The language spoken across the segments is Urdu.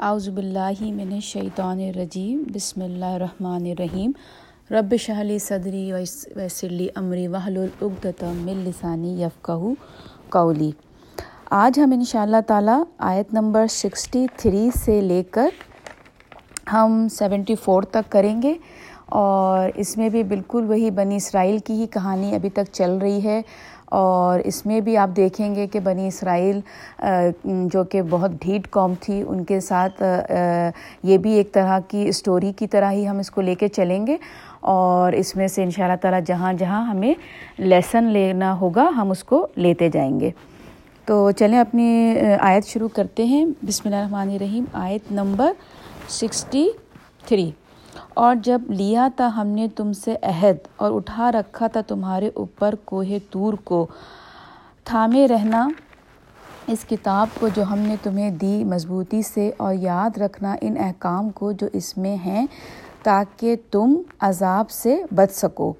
اعوذ باللہ من الشیطان الرجیم، بسم اللہ الرحمن الرحیم۔ رب شہلی صدری وسلی امری وحل من لسانی یفقہ قولی۔ آج ہم ان شاء اللہ تعالیٰ آیت نمبر سکسٹی تھری سے لے کر ہم سیونٹی فور تک کریں گے۔ اور اس میں بھی بالکل وہی بنی اسرائیل کی ہی کہانی ابھی تک چل رہی ہے۔ اور اس میں بھی آپ دیکھیں گے کہ بنی اسرائیل جو کہ بہت ڈھیٹ قوم تھی، ان کے ساتھ یہ بھی ایک طرح کی اسٹوری کی طرح ہی ہم اس کو لے کے چلیں گے۔ اور اس میں سے ان شاء اللہ تعالیٰ جہاں جہاں ہمیں لیسن لینا ہوگا، ہم اس کو لیتے جائیں گے۔ تو چلیں اپنی آیت شروع کرتے ہیں۔ بسم اللہ الرحمن الرحیم، آیت نمبر سکسٹی تھری اور جب لیا تھا ہم نے تم سے عہد اور اٹھا رکھا تھا تمہارے اوپر کوہ تور کو، تھامے رہنا اس کتاب کو جو ہم نے تمہیں دی مضبوطی سے، اور یاد رکھنا ان احکام کو جو اس میں ہیں تاکہ تم عذاب سے بچ سکو۔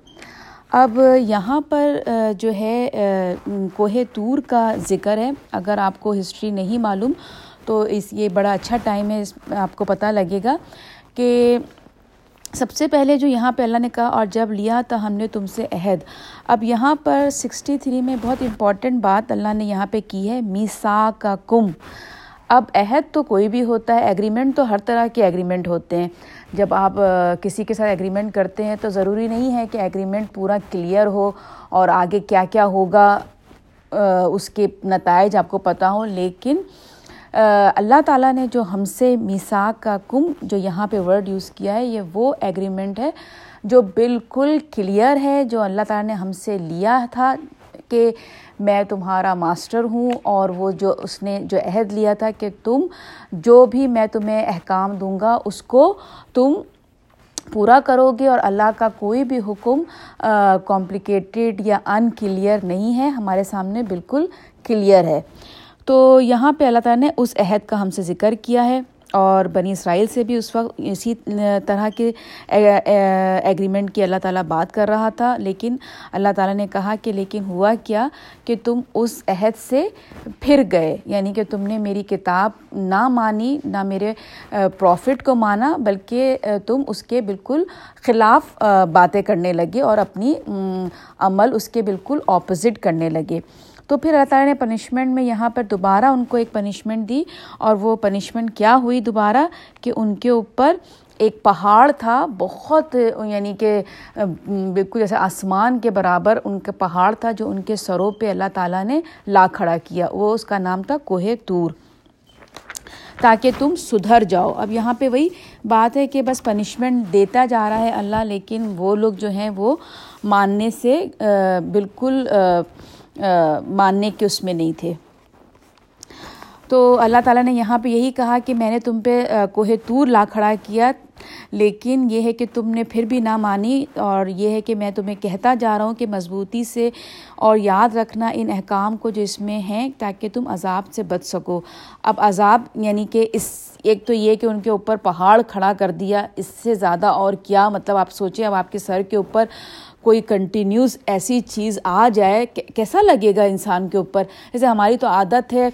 اب یہاں پر جو ہے کوہ تور کا ذکر ہے۔ اگر آپ کو ہسٹری نہیں معلوم تو اس، یہ بڑا اچھا ٹائم ہے، اس آپ کو پتہ لگے گا کہ سب سے پہلے جو یہاں پہ اللہ نے کہا، اور جب لیا تو ہم نے تم سے عہد۔ اب یہاں پر سکسٹی تھری میں بہت امپورٹنٹ بات اللہ نے یہاں پہ کی ہے میسا کا کم اب عہد تو کوئی بھی ہوتا ہے ایگریمنٹ تو ہر طرح کے ایگریمنٹ ہوتے ہیں۔ جب آپ کسی کے ساتھ ایگریمنٹ کرتے ہیں تو ضروری نہیں ہے کہ ایگریمنٹ پورا کلیئر ہو اور آگے کیا کیا ہوگا اس کے نتائج آپ کو پتہ ہوں، لیکن اللہ تعالیٰ نے جو ہم سے میساک کا کم جو یہاں پہ ورڈ یوز کیا ہے، یہ وہ ایگریمنٹ ہے جو بالکل کلیئر ہے، جو اللہ تعالیٰ نے ہم سے لیا تھا کہ میں تمہارا ماسٹر ہوں اور وہ جو اس نے جو عہد لیا تھا کہ تم جو بھی میں تمہیں احکام دوں گا، اس کو تم پورا کرو گے اور اللہ کا کوئی بھی حکم کمپلیکیٹڈ یا ان کلیئر نہیں ہے، ہمارے سامنے بالکل کلیئر ہے۔ تو یہاں پہ اللہ تعالیٰ نے اس عہد کا ہم سے ذکر کیا ہے اور بنی اسرائیل سے بھی اس وقت اسی طرح کے ایگریمنٹ کی اللہ تعالیٰ بات کر رہا تھا۔ لیکن اللہ تعالیٰ نے کہا کہ لیکن ہوا کیا کہ تم اس عہد سے پھر گئے یعنی کہ تم نے میری کتاب نہ مانی، نہ میرے پروفٹ کو مانا، بلکہ تم اس کے بالکل خلاف باتیں کرنے لگے اور اپنی عمل اس کے بالکل اپوزٹ کرنے لگے۔ تو پھر اللہ تعالیٰ نے پنشمنٹ میں یہاں پر دوبارہ ان کو ایک پنشمنٹ دی اور وہ پنشمنٹ کیا ہوئی دوبارہ کہ ان کے اوپر ایک پہاڑ تھا، بہت یعنی کہ، بالکل جیسے آسمان کے برابر ان کا پہاڑ تھا جو ان کے سروں پہ اللہ تعالیٰ نے لا کھڑا کیا۔ وہ اس کا نام تھا کوہ تور۔ تاکہ تم سدھر جاؤ۔ اب یہاں پہ وہی بات ہے کہ بس پنشمنٹ دیتا جا رہا ہے اللہ، لیکن وہ لوگ جو ہیں وہ ماننے سے، بالکل ماننے کے اس میں نہیں تھے۔ تو اللہ تعالیٰ نے یہاں پہ یہی کہا کہ میں نے تم پہ کوہ تور لا کھڑا کیا، لیکن یہ ہے کہ تم نے پھر بھی نہ مانی، اور یہ ہے کہ میں تمہیں کہتا جا رہا ہوں کہ مضبوطی سے اور یاد رکھنا ان احکام کو جو اس میں ہیں، تاکہ تم عذاب سے بچ سکو۔ اب عذاب یعنی کہ اس، ایک تو یہ کہ ان کے اوپر پہاڑ کھڑا کر دیا، اس سے زیادہ اور کیا؟ مطلب آپ سوچیں، اب آپ کے سر کے اوپر کوئی کنٹینیوز ایسی چیز آ جائے کیسا لگے گا انسان کے اوپر؟ جیسے ہماری تو عادت ہے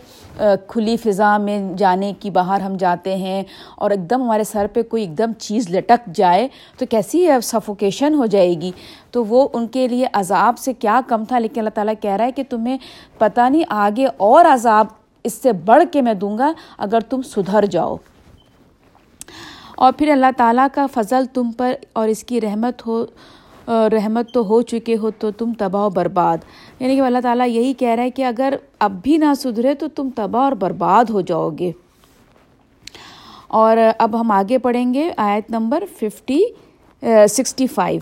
کھلی فضا میں جانے کی، باہر ہم جاتے ہیں اور ایک دم ہمارے سر پہ کوئی ایک دم چیز لٹک جائے تو کیسی سفوکیشن ہو جائے گی؟ تو وہ ان کے لیے عذاب سے کیا کم تھا؟ لیکن اللہ تعالیٰ کہہ رہا ہے کہ تمہیں پتہ نہیں، آگے اور عذاب اس سے بڑھ کے میں دوں گا اگر تم سدھر جاؤ۔ اور پھر اللہ تعالیٰ کا فضل تم پر اور اس کی رحمت ہو رحمت تو ہو چکے ہو تو تم تباہ و برباد۔ یعنی کہ اللہ تعالیٰ یہی کہہ رہا ہے کہ اگر اب بھی نہ سدھرے تو تم تباہ اور برباد ہو جاؤ گے۔ اور اب ہم آگے پڑھیں گے آیت نمبر ففٹی سکسٹی فائیو۔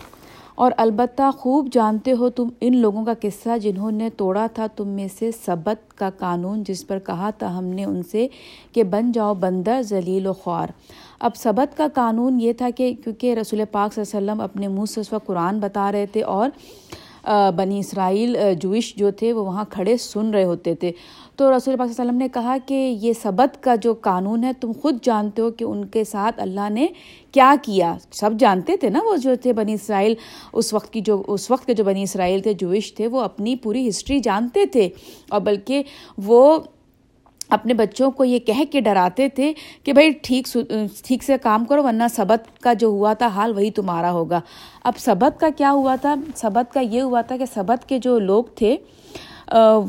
اور البتہ خوب جانتے ہو تم ان لوگوں کا قصہ جنہوں نے توڑا تھا، تم میں سے سبت کا قانون جس پر کہا تھا ہم نے ان سے کہ بن جاؤ بندر، ذلیل و خوار۔ اب سبت کا قانون یہ تھا کہ کیونکہ رسول پاک صلی اللہ علیہ وسلم اپنے منہ سے اس وقت قرآن بتا رہے تھے اور بنی اسرائیل جوئش جو تھے وہ وہاں کھڑے سن رہے ہوتے تھے۔ تو رسول پاک صلی اللہ علیہ وسلم نے کہا کہ یہ سبت کا جو قانون ہے، تم خود جانتے ہو کہ ان کے ساتھ اللہ نے کیا کیا۔ سب جانتے تھے نا وہ جو تھے بنی اسرائیل۔ اس وقت کی جو، اس وقت کے جو بنی اسرائیل تھے، جوئش تھے، وہ اپنی پوری ہسٹری جانتے تھے۔ اور بلکہ وہ اپنے بچوں کو یہ کہہ کے ڈراتے تھے کہ بھائی ٹھیک ٹھیک سے کام کرو ورنہ سبت کا جو ہوا تھا حال وہی تمہارا ہوگا۔ اب سبت کا کیا ہوا تھا؟ سبت کا یہ ہوا تھا کہ سبت کے جو لوگ تھے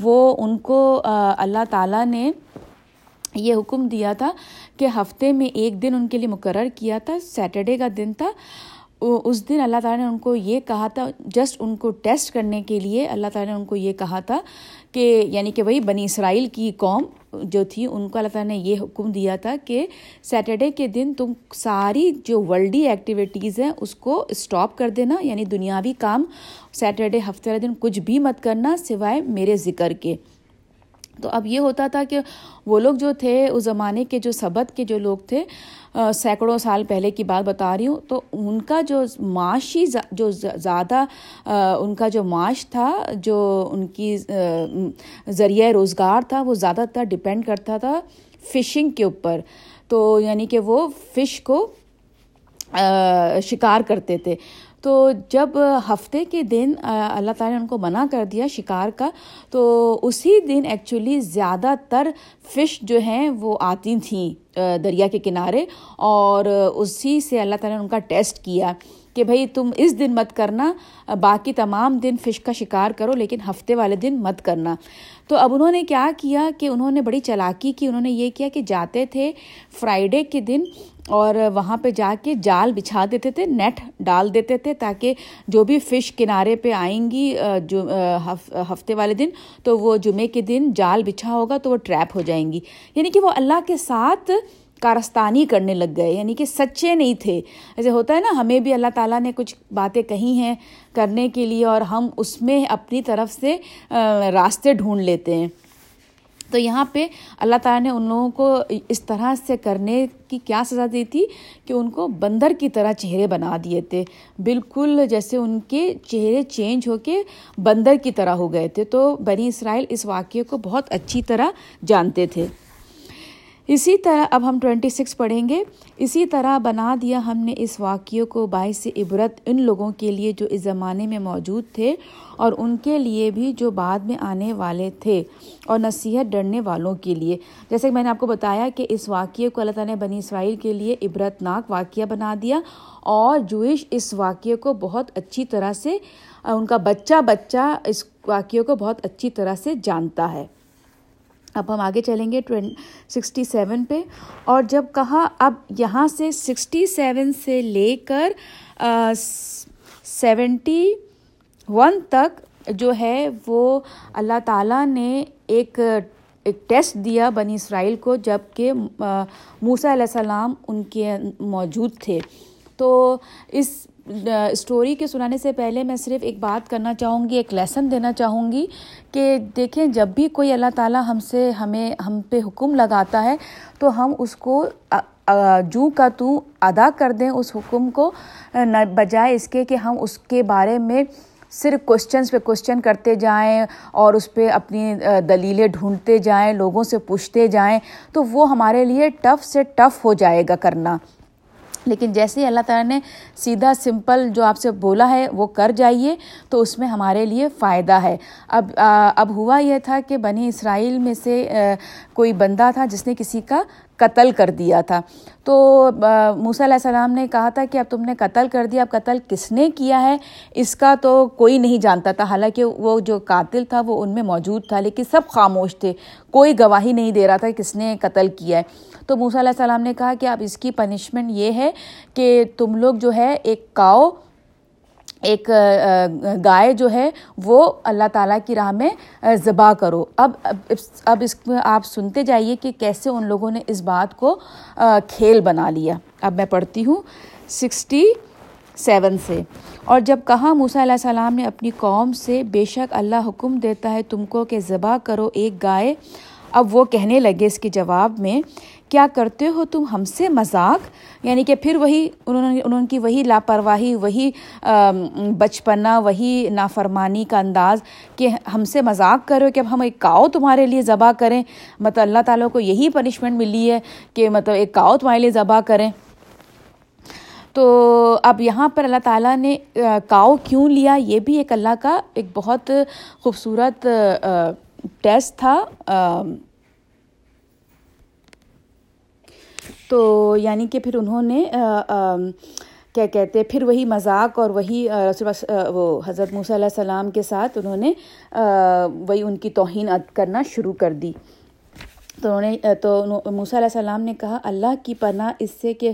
وہ ان کو اللہ تعالیٰ نے یہ حکم دیا تھا کہ ہفتے میں ایک دن ان کے لیے مقرر کیا تھا، سیٹرڈے کا دن تھا۔ اس دن اللہ تعالیٰ نے ان کو یہ کہا تھا، جسٹ ان کو ٹیسٹ کرنے کے لیے اللہ تعالیٰ نے ان کو یہ کہا تھا کہ یعنی کہ وہی بنی اسرائیل کی قوم جو تھی، ان کو اللہ تعالیٰ نے یہ حکم دیا تھا کہ سیٹرڈے کے دن تم ساری جو ورلڈی ایکٹیویٹیز ہیں، اس کو اسٹاپ کر دینا یعنی دنیاوی کام سیٹرڈے ہفتے والے دن کچھ بھی مت کرنا سوائے میرے ذکر کے۔ تو اب یہ ہوتا تھا کہ وہ لوگ جو تھے اس زمانے کے جو سبت کے جو لوگ تھے سینکڑوں سال پہلے کی بات بتا رہی ہوں، تو ان کا جو معاشی جو زیادہ ان کا جو معاش تھا، جو ان کی ذریعہ روزگار تھا، وہ زیادہ تر ڈپینڈ کرتا تھا فشنگ کے اوپر۔ تو یعنی کہ وہ فش کو شکار کرتے تھے۔ تو جب ہفتے کے دن اللہ تعالیٰ نے ان کو منع کر دیا شکار کا، تو اسی دن ایکچولی زیادہ تر فش جو ہیں وہ آتی تھیں دریا کے کنارے، اور اسی سے اللہ تعالیٰ نے ان کا ٹیسٹ کیا۔ کہ بھائی تم اس دن مت کرنا، باقی تمام دن فش کا شکار کرو، لیکن ہفتے والے دن مت کرنا۔ تو اب انہوں نے کیا کیا کہ انہوں نے بڑی چلاکی کی، انہوں نے یہ کیا کہ جاتے تھے فرائیڈے کے دن اور وہاں پہ جا کے جال بچھا دیتے تھے، نیٹ ڈال دیتے تھے تاکہ جو بھی فش کنارے پہ آئیں گی جو ہفتے والے دن، تو وہ جمعے کے دن جال بچھا ہوگا تو وہ ٹریپ ہو جائیں گی۔ یعنی کہ وہ اللہ کے ساتھ کارستانی کرنے لگ گئے یعنی کہ سچے نہیں تھے۔ ایسے ہوتا ہے نا، ہمیں بھی اللہ تعالیٰ نے کچھ باتیں کہی ہیں کرنے کے لیے اور ہم اس میں اپنی طرف سے راستے ڈھونڈ لیتے ہیں۔ تو یہاں پہ اللہ تعالیٰ نے ان لوگوں کو اس طرح سے کرنے کی کیا سزا دی تھی کہ ان کو بندر کی طرح چہرے بنا دیے تھے۔ بالکل جیسے ان کے چہرے چینج ہو کے بندر کی طرح ہو گئے تھے۔ تو بنی اسرائیل اس واقعے کو بہت اچھی طرح جانتے تھے۔ اسی طرح اب ہم ٹوینٹی سکس پڑھیں گے۔ اسی طرح بنا دیا ہم نے اس واقعے کو باعث عبرت ان لوگوں کے لیے جو اس زمانے میں موجود تھے اور ان کے لیے بھی جو بعد میں آنے والے تھے اور نصیحت ڈرنے والوں کے لیے۔ جیسے کہ میں نے آپ کو بتایا کہ اس واقعے کو اللہ تعالیٰ نے بنی اسرائیل کے لیے عبرت ناک واقعہ بنا دیا اور جوئش اس واقعے کو بہت اچھی طرح سے، ان کا بچہ بچہ اس واقعے کو بہت اچھی طرح سے جانتا ہے۔ اب ہم آگے چلیں گے سکسٹی سیون پہ۔ اور جب کہا اب یہاں سے سکسٹی سیون سے لے کر سیونٹی ون تک جو ہے وہ اللہ تعالیٰ نے ایک ایک ٹیسٹ دیا بنی اسرائیل کو جبکہ موسیٰ علیہ السلام ان کے موجود تھے۔ تو اس اسٹوری کے سنانے سے پہلے میں صرف ایک بات کرنا چاہوں گی، ایک لیسن دینا چاہوں گی کہ دیکھیں، جب بھی کوئی اللہ تعالیٰ ہم سے ہمیں، ہم پہ حکم لگاتا ہے تو ہم اس کو جو کا تو ادا کر دیں اس حکم کو نہ، بجائے اس کے کہ ہم اس کے بارے میں صرف کوشچنس پہ کوشچن کرتے جائیں اور اس پہ اپنی دلیلیں ڈھونڈتے جائیں، لوگوں سے پوچھتے جائیں، تو وہ ہمارے لیے ٹف سے ٹف ہو جائے گا کرنا۔ لیکن جیسے ہی اللہ تعالیٰ نے سیدھا سمپل جو آپ سے بولا ہے وہ کر جائیے تو اس میں ہمارے لیے فائدہ ہے۔ اب اب ہوا یہ تھا کہ بنی اسرائیل میں سے کوئی بندہ تھا جس نے کسی کا قتل کر دیا تھا۔ تو موسیٰ علیہ السلام نے کہا تھا کہ اب تم نے قتل کر دیا، اب قتل کس نے کیا ہے؟ اس کا تو کوئی نہیں جانتا تھا۔ حالانکہ وہ جو قاتل تھا، وہ ان میں موجود تھا، لیکن سب خاموش تھے۔ کوئی گواہی نہیں دے رہا تھا کس نے قتل کیا ہے۔ تو موسیٰ علیہ السلام نے کہا کہ اب اس کی پنشمنٹ یہ ہے کہ تم لوگ جو ہے، ایک کاؤ ایک گائے جو ہے وہ اللہ تعالیٰ کی راہ میں ذبح کرو۔ اب اب، اس میں آپ سنتے جائیے کہ کیسے ان لوگوں نے اس بات کو کھیل بنا لیا۔ اب میں پڑھتی ہوں سکسٹی سیون سے۔ اور جب کہا موسیٰ علیہ السلام نے اپنی قوم سے، بے شک اللہ حکم دیتا ہے تم کو کہ ذبح کرو ایک گائے۔ اب وہ کہنے لگے اس کے جواب میں کیا کرتے ہو تم ہم سے مذاق؟ یعنی کہ پھر وہی انہوں نے انہوں کی وہی لاپرواہی، وہی بچپنا، وہی نافرمانی کا انداز کہ ہم سے مذاق کرو کہ اب ہم ایک کاؤ تمہارے لیے ذبح کریں۔ مطلب اللہ تعالیٰ کو یہی پنشمنٹ ملی ہے کہ مطلب ایک کاؤ تمہارے لیے ذبح کریں۔ تو اب یہاں پر اللہ تعالیٰ نے کاؤ کیوں لیا؟ یہ بھی ایک اللہ کا ایک بہت خوبصورت ٹیسٹ تھا۔ تو یعنی کہ پھر انہوں نے کیا کہتے، پھر وہی مذاق اور وہی وہ حضرت موسیٰ علیہ السلام کے ساتھ انہوں نے وہی ان کی توہین کرنا شروع کر دی۔ تو انہوں نے تو موسیٰ علیہ السلام نے کہا، اللہ کی پناہ اس سے کہ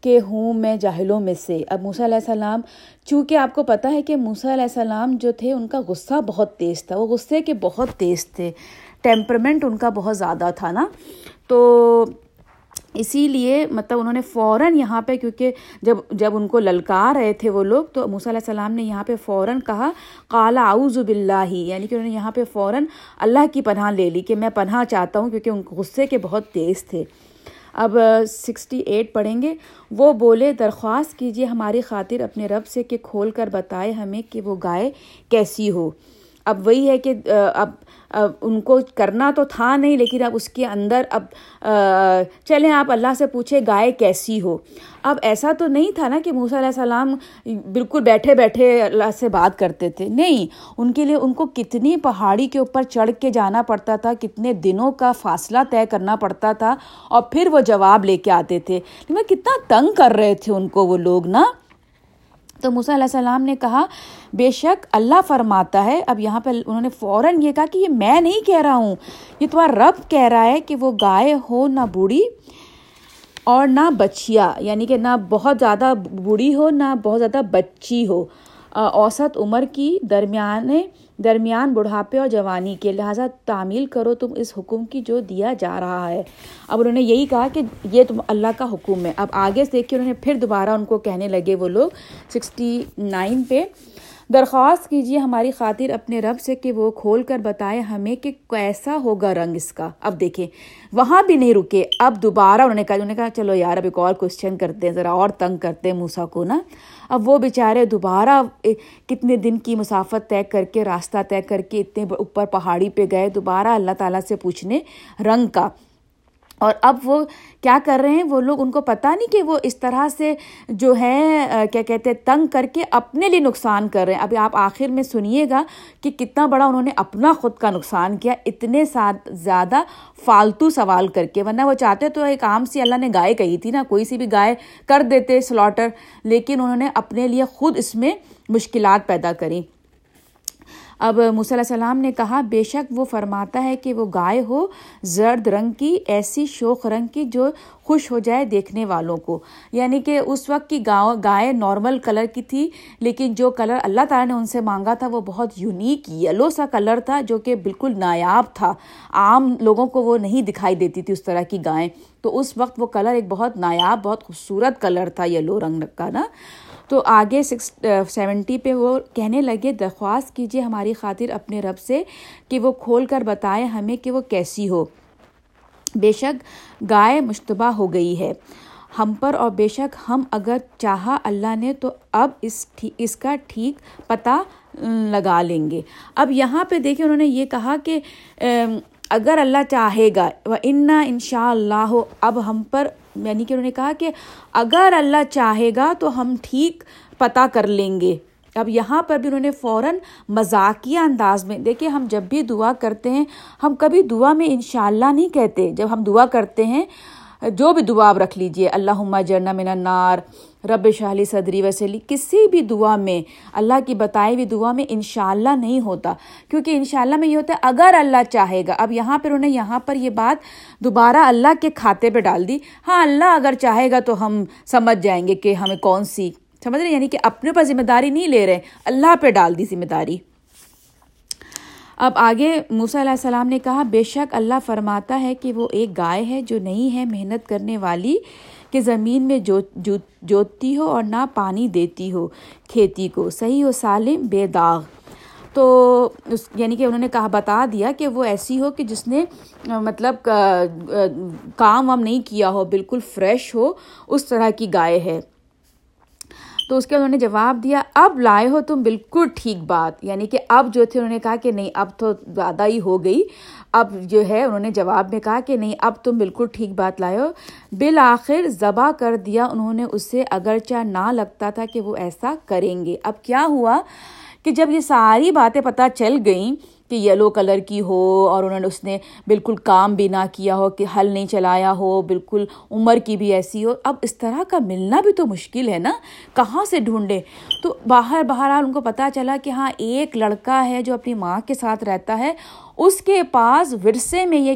کہ ہوں میں جاہلوں میں سے۔ اب موسیٰ علیہ السلام، چونکہ آپ کو پتہ ہے کہ موسیٰ علیہ السلام جو تھے، ان کا غصہ بہت تیز تھا۔ وہ غصے کے بہت تیز تھے۔ ٹیمپرمنٹ ان کا بہت زیادہ تھا نا۔ تو اسی لیے مطلب انہوں نے فوراً یہاں پہ، کیونکہ جب جب ان کو للکار رہے تھے وہ لوگ، تو موسیٰ علیہ السلام نے یہاں پہ فوراً کہا کالا اعوذ باللہ یعنی کہ انہوں نے یہاں پہ فوراً اللہ کی پناہ لے لی کہ میں پناہ چاہتا ہوں کیونکہ ان غصے کے بہت تیز تھے۔ اب سکسٹی ایٹ پڑھیں گے۔ وہ بولے، درخواست کیجیے ہماری خاطر اپنے رب سے کہ کھول کر بتائے ہمیں کہ وہ گائے کیسی ہو۔ اب وہی ہے کہ، اب ان کو کرنا تو تھا نہیں، لیکن اب اس کے اندر اب چلیں آپ اللہ سے پوچھے گائے کیسی ہو۔ اب ایسا تو نہیں تھا نا کہ موسیٰ علیہ السلام بالکل بیٹھے بیٹھے اللہ سے بات کرتے تھے، نہیں۔ ان کے لیے ان کو کتنی پہاڑی کے اوپر چڑھ کے جانا پڑتا تھا، کتنے دنوں کا فاصلہ طے کرنا پڑتا تھا، اور پھر وہ جواب لے کے آتے تھے۔ لیکن کتنا تنگ کر رہے تھے ان کو وہ لوگ، نا؟ تو موسیٰ علیہ السلام نے کہا، بے شک اللہ فرماتا ہے. اب یہاں پہ انہوں نے فوراً یہ کہا کہ یہ میں نہیں کہہ رہا ہوں، یہ تمہارا رب کہہ رہا ہے کہ وہ گائے ہو نہ بوڑھی اور نہ بچیا یعنی کہ نہ بہت زیادہ بوڑھی ہو نہ بہت زیادہ بچی ہو۔ اوسط عمر کی درمیان درمیان بڑھاپے اور جوانی کے لہٰذا تعمیل کرو، تم اس حکم کی جو دیا جا رہا ہے۔ اب انہوں نے یہی کہا کہ یہ تم اللہ کا حکم ہے۔ اب آگے سے دیکھ کے انہوں نے پھر دوبارہ ان کو کہنے لگے وہ لوگ۔ سکسٹی نائن پہ درخواست کیجیے ہماری خاطر اپنے رب سے کہ وہ کھول کر بتائے ہمیں کہ کیسا ہوگا رنگ اس کا۔ اب دیکھیں، وہاں بھی نہیں رکے۔ اب دوبارہ انہوں نے کہا، انہوں نے کہا، چلو یار، اب ایک اور کوشچن کرتے ہیں، ذرا اور تنگ کرتے ہیں موسا کو نا۔ اب وہ بیچارے دوبارہ کتنے دن کی مسافت طے کر کے، راستہ طے کر کے اتنے اوپر پہاڑی پہ گئے۔ دوبارہ اللہ تعالیٰ سے پوچھنے، رنگ کا۔ اور اب وہ کیا کر رہے ہیں؟ وہ لوگ ان کو پتہ نہیں کہ وہ اس طرح سے جو ہے کیا کہتے ہیں، تنگ کر کے اپنے لیے نقصان کر رہے ہیں۔ ابھی آپ آخر میں سنیے گا کہ کتنا بڑا انہوں نے اپنا خود کا نقصان کیا، اتنے ساتھ زیادہ فالتو سوال کر کے۔ ورنہ وہ چاہتے تو ایک عام سی اللہ نے گائے کہی تھی نا، کوئی سی بھی گائے کر دیتے سلاٹر، لیکن انہوں نے اپنے لیے خود اس میں مشکلات پیدا کریں اب علیہ السلام نے کہا، بے شک وہ فرماتا ہے کہ وہ گائے ہو، زرد رنگ کی، ایسی شوق رنگ کی جو خوش ہو جائے دیکھنے والوں کو۔ یعنی کہ اس وقت کی گاؤں، گائے نارمل کلر کی تھی، لیکن جو کلر اللہ تعالیٰ نے ان سے مانگا تھا، وہ بہت یونیک، یلو سا کلر تھا جو کہ بالکل نایاب تھا۔ عام لوگوں کو وہ نہیں دکھائی دیتی تھی اس طرح کی گائیں۔ تو اس وقت وہ کلر ایک بہت نایاب، بہت خوبصورت کلر تھا، یلو رنگ کا، نا؟ تو آگے سکس سیونٹی پہ وہ کہنے لگے، درخواست کیجیے ہماری خاطر اپنے رب سے کہ وہ کھول کر بتائے ہمیں کہ وہ کیسی ہو۔ بے شک گائے مشتبہ ہو گئی ہے۔ ہم پر اور بے شک ہم اگر چاہا اللہ نے تو اب اس اس کا ٹھیک پتہ لگا لیں گے۔ اب یہاں پہ دیکھیں انہوں نے یہ کہا کہ اگر اللہ چاہے گا وہ انا ان شاء اللہ ہو اب ہم پر یعنی کہ انہوں نے کہا کہ اگر اللہ چاہے گا تو ہم ٹھیک پتہ کر لیں گے۔ اب یہاں پر بھی انہوں نے فوراً مذاقیہ انداز میں، دیکھیں ہم جب بھی دعا کرتے ہیں، ہم کبھی دعا میں انشاءاللہ نہیں کہتے۔ جب ہم دعا کرتے ہیں جو بھی دعا آپ رکھ لیجیے اللہ جرنا من النار، رب شاہلی صدری وسلی کسی بھی دعا میں، اللہ کی بتائی ہوئی دعا میں انشاءاللہ نہیں ہوتا، کیونکہ انشاءاللہ میں یہ ہوتا ہے، اگر اللہ چاہے گا، اب یہاں پر انہیں یہاں پر یہ بات دوبارہ اللہ کے کھاتے پہ ڈال دی ہاں اللہ اگر چاہے گا تو ہم سمجھ جائیں گے کہ ہمیں کون سی، سمجھ رہے یعنی کہ اپنے پر ذمہ داری نہیں لے رہے، اللہ پہ ڈال دی ذمہ داری۔ اب آگے موسیٰ علیہ السلام نے کہا، بے شک اللہ فرماتا ہے کہ وہ ایک گائے ہے جو نہیں ہے محنت کرنے والی، کہ زمین میں جوتتی ہو اور نہ پانی دیتی ہو کھیتی کو۔ صحیح و سالم، بے داغ۔ تو اس یعنی کہ انہوں نے کہا، بتا دیا کہ وہ ایسی ہو کہ جس نے مطلب کام وام نہیں کیا ہو، بالکل فریش ہو، اس طرح کی گائے ہے۔ تو اس کے انہوں نے جواب دیا، اب لائے ہو تم بالکل ٹھیک بات۔ یعنی کہ اب جو تھے انہوں نے کہا کہ نہیں، اب تو زیادہ ہی ہو گئی۔ اب جو ہے انہوں نے جواب میں کہا کہ نہیں، اب تم بالکل ٹھیک بات لائے ہو۔ بالآخر ذبح کر دیا انہوں نے اس سے اگرچہ نہ لگتا تھا کہ وہ ایسا کریں گے۔ اب کیا ہوا کہ جب یہ ساری باتیں پتہ چل گئیں کہ یلو کلر کی ہو اور انہوں نے اس نے بالکل کام بھی نہ کیا ہو کہ حل نہیں چلایا ہو، بالکل عمر کی بھی ایسی ہو۔ اب اس طرح کا ملنا بھی تو مشکل ہے نا؟ کہاں سے ڈھونڈے؟ تو باہر، بہرحال ان کو پتہ چلا کہ ہاں ایک لڑکا ہے جو اپنی ماں کے ساتھ رہتا ہے۔ اس کے پاس ورثے میں یہ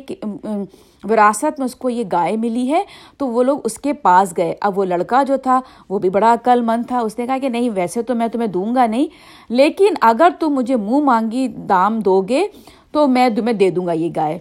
وراثت میں اس کو یہ گائے ملی ہے، تو وہ لوگ اس کے پاس گئے۔ اب وہ لڑکا جو تھا، وہ بھی بڑا عقل مند تھا۔ اس نے کہا کہ نہیں، ویسے تو میں تمہیں دوں گا نہیں، لیکن اگر تم مجھے منہ مانگی دام دو گے، تو میں تمہیں دے دوں گا یہ گائے۔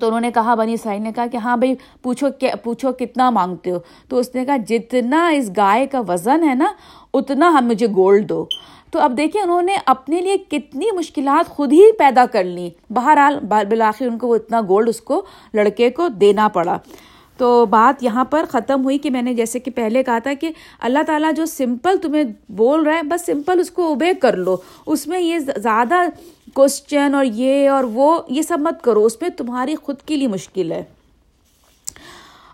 تو انہوں نے کہا، بنی اسرائیل نے کہا کہ ہاں بھائی، پوچھو پوچھو کتنا مانگتے ہو۔ تو اس نے کہا، جتنا اس گائے کا وزن ہے نا، اتنا ہم مجھے گولڈ دو۔ تو اب دیکھیں انہوں نے اپنے لیے کتنی مشکلات خود ہی پیدا کر لی بہرحال بالآخر ان کو وہ اتنا گولڈ اس کو لڑکے کو دینا پڑا۔ تو بات یہاں پر ختم ہوئی کہ میں نے جیسے کہ پہلے کہا تھا کہ اللہ تعالیٰ جو سمپل تمہیں بول رہا ہے، بس سمپل اس کو اوبے کر لو۔ اس میں یہ زیادہ کوشچن اور یہ اور وہ، یہ سب مت کرو۔ اس میں تمہاری خود کے لیے مشکل ہے۔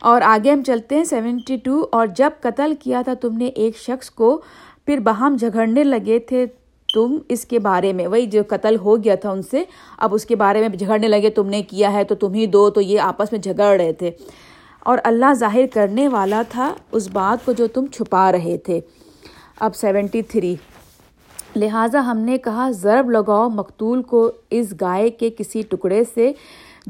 اور آگے ہم چلتے ہیں سیونٹی ٹو اور جب قتل کیا تھا تم نے ایک شخص کو پھر باہم جھگڑنے لگے تھے تم اس کے بارے میں۔ وہی جو قتل ہو گیا تھا ان سے، اب اس کے بارے میں جھگڑنے لگے، تم نے کیا ہے تو تم ہی دو، تو یہ آپس میں جھگڑ رہے تھے۔ اور اللہ ظاہر کرنے والا تھا اس بات کو جو تم چھپا رہے تھے۔ اب سیونٹی تھری۔ لہٰذا ہم نے کہا، ضرب لگاؤ مقتول کو اس گائے کے کسی ٹکڑے سے۔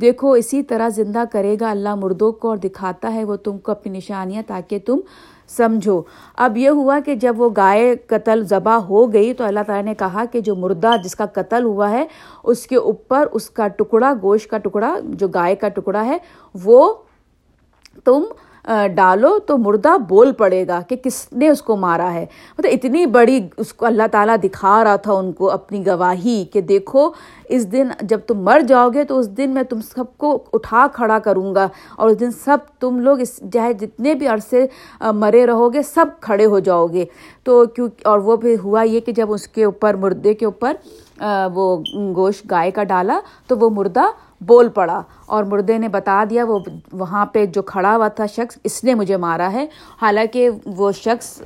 دیکھو، اسی طرح زندہ کرے گا۔ اللہ مردوں کو اور دکھاتا ہے، وہ تم کو اپنی نشانیاں تاکہ تم سمجھو۔ اب یہ ہوا کہ جب وہ گائے قتل ذبح ہو گئی تو اللہ تعالیٰ نے کہا کہ جو مردہ جس کا قتل ہوا ہے، اس کے اوپر اس کا ٹکڑا، گوشت کا ٹکڑا، جو گائے کا ٹکڑا ہے، وہ تم ڈالو تو مردہ بول پڑے گا کہ کس نے اس کو مارا ہے۔ مطلب اتنی بڑی اس کو اللہ تعالیٰ دکھا رہا تھا ان کو اپنی گواہی کہ دیکھو، اس دن جب تم مر جاؤ گے تو اس دن میں تم سب کو اٹھا کھڑا کروں گا اور اس دن سب تم لوگ اس چاہے جتنے بھی عرصے مرے رہو گے، سب کھڑے ہو جاؤ گے۔ تو کیوں، اور وہ بھی ہوا یہ کہ جب اس کے اوپر مردے کے اوپر وہ گوشت گائے کا ڈالا تو وہ مردہ بول پڑا اور مردے نے بتا دیا وہ وہاں پہ جو کھڑا ہوا تھا شخص، اس نے مجھے مارا ہے۔ حالانکہ وہ شخص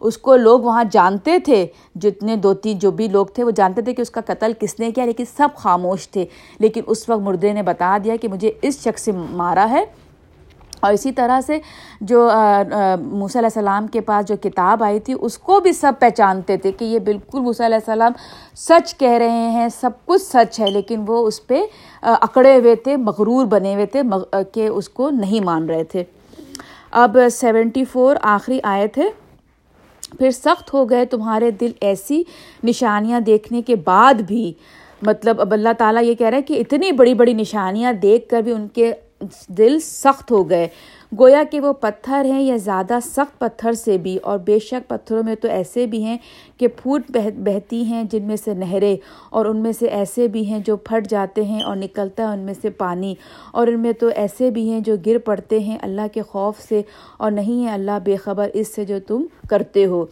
اس کو لوگ وہاں جانتے تھے، جتنے دو تین جو بھی لوگ تھے، وہ جانتے تھے کہ اس کا قتل کس نے کیا، لیکن سب خاموش تھے۔ لیکن اس وقت مردے نے بتا دیا کہ مجھے اس شخص سے مارا ہے۔ اور اسی طرح سے جو موسیٰ علیہ السلام کے پاس جو کتاب آئی تھی، اس کو بھی سب پہچانتے تھے کہ یہ بالکل موسیٰ علیہ السلام سچ کہہ رہے ہیں، سب کچھ سچ ہے، لیکن وہ اس پہ اکڑے ہوئے تھے، مغرور بنے ہوئے تھے کہ اس کو نہیں مان رہے تھے۔ اب سیونٹی فور آخری آئے تھے پھر سخت ہو گئے تمہارے دل ایسی نشانیاں دیکھنے کے بعد بھی۔ مطلب اب اللہ تعالیٰ یہ کہہ رہا ہے کہ اتنی بڑی بڑی نشانیاں دیکھ کر بھی ان کے دل سخت ہو گئے۔ گویا کہ وہ پتھر ہیں یا زیادہ سخت پتھر سے بھی، اور بے شک پتھروں میں تو ایسے بھی ہیں کہ پھوٹ بہتی ہیں جن میں سے نہریں، اور ان میں سے ایسے بھی ہیں جو پھٹ جاتے ہیں اور نکلتا ہے ان میں سے پانی، اور ان میں تو ایسے بھی ہیں جو گر پڑتے ہیں اللہ کے خوف سے، اور نہیں ہے اللہ بے خبر اس سے جو تم کرتے ہو۔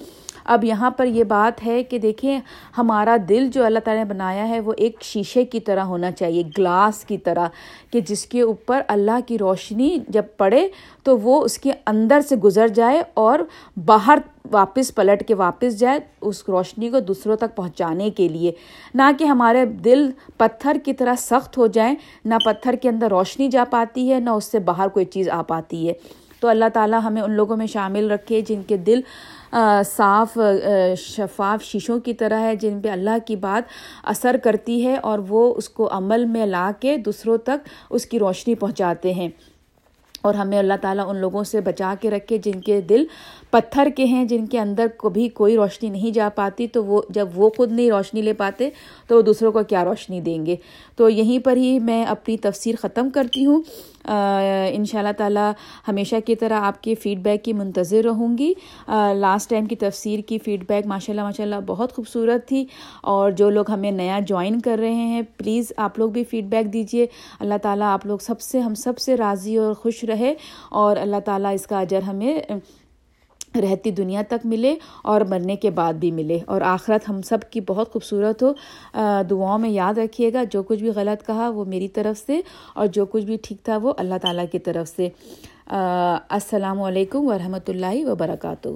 اب یہاں پر یہ بات ہے کہ دیکھیں، ہمارا دل جو اللہ تعالیٰ نے بنایا ہے، وہ ایک شیشے کی طرح ہونا چاہیے گلاس کی طرح، کہ جس کے اوپر اللہ کی روشنی جب پڑے تو وہ اس کے اندر سے گزر جائے اور باہر واپس پلٹ کے واپس جائے اس روشنی کو دوسروں تک پہنچانے کے لیے۔ نہ کہ ہمارے دل پتھر کی طرح سخت ہو جائیں، نہ پتھر کے اندر روشنی جا پاتی ہے، نہ اس سے باہر کوئی چیز آ پاتی ہے۔ تو اللہ تعالیٰ ہمیں ان لوگوں میں شامل رکھے جن کے دل صاف شفاف شیشوں کی طرح ہے، جن پہ اللہ کی بات اثر کرتی ہے اور وہ اس کو عمل میں لا کے دوسروں تک اس کی روشنی پہنچاتے ہیں۔ اور ہمیں اللہ تعالیٰ ان لوگوں سے بچا کے رکھے جن کے دل پتھر کے ہیں جن کے اندر کبھی کوئی روشنی نہیں جا پاتی، تو وہ جب وہ خود نہیں روشنی لے پاتے، تو وہ دوسروں کو کیا روشنی دیں گے؟ تو یہیں پر ہی میں اپنی تفسیر ختم کرتی ہوں۔ ان شاء اللہ تعالیٰ ہمیشہ کی طرح آپ کے فیڈ بیک کی منتظر رہوں گی۔ لاسٹ ٹائم کی تفسیر کی فیڈ بیک ماشاء اللہ ماشاء اللہ بہت خوبصورت تھی۔ اور جو لوگ ہمیں نیا جوائن کر رہے ہیں پلیز آپ لوگ بھی فیڈ بیک دیجیے اللہ تعالیٰ آپ لوگ سب سے، ہم سب سے راضی اور خوش رہے۔ اور اللہ تعالیٰ اس کا اجر ہمیں رہتی دنیا تک ملے اور مرنے کے بعد بھی ملے۔ اور آخرت ہم سب کی بہت خوبصورت ہو۔ دعاؤں میں یاد رکھیے گا، جو کچھ بھی غلط کہا وہ میری طرف سے اور جو کچھ بھی ٹھیک تھا وہ اللہ تعالیٰ کی طرف سے۔ السلام علیکم ورحمۃ اللہ وبرکاتہ۔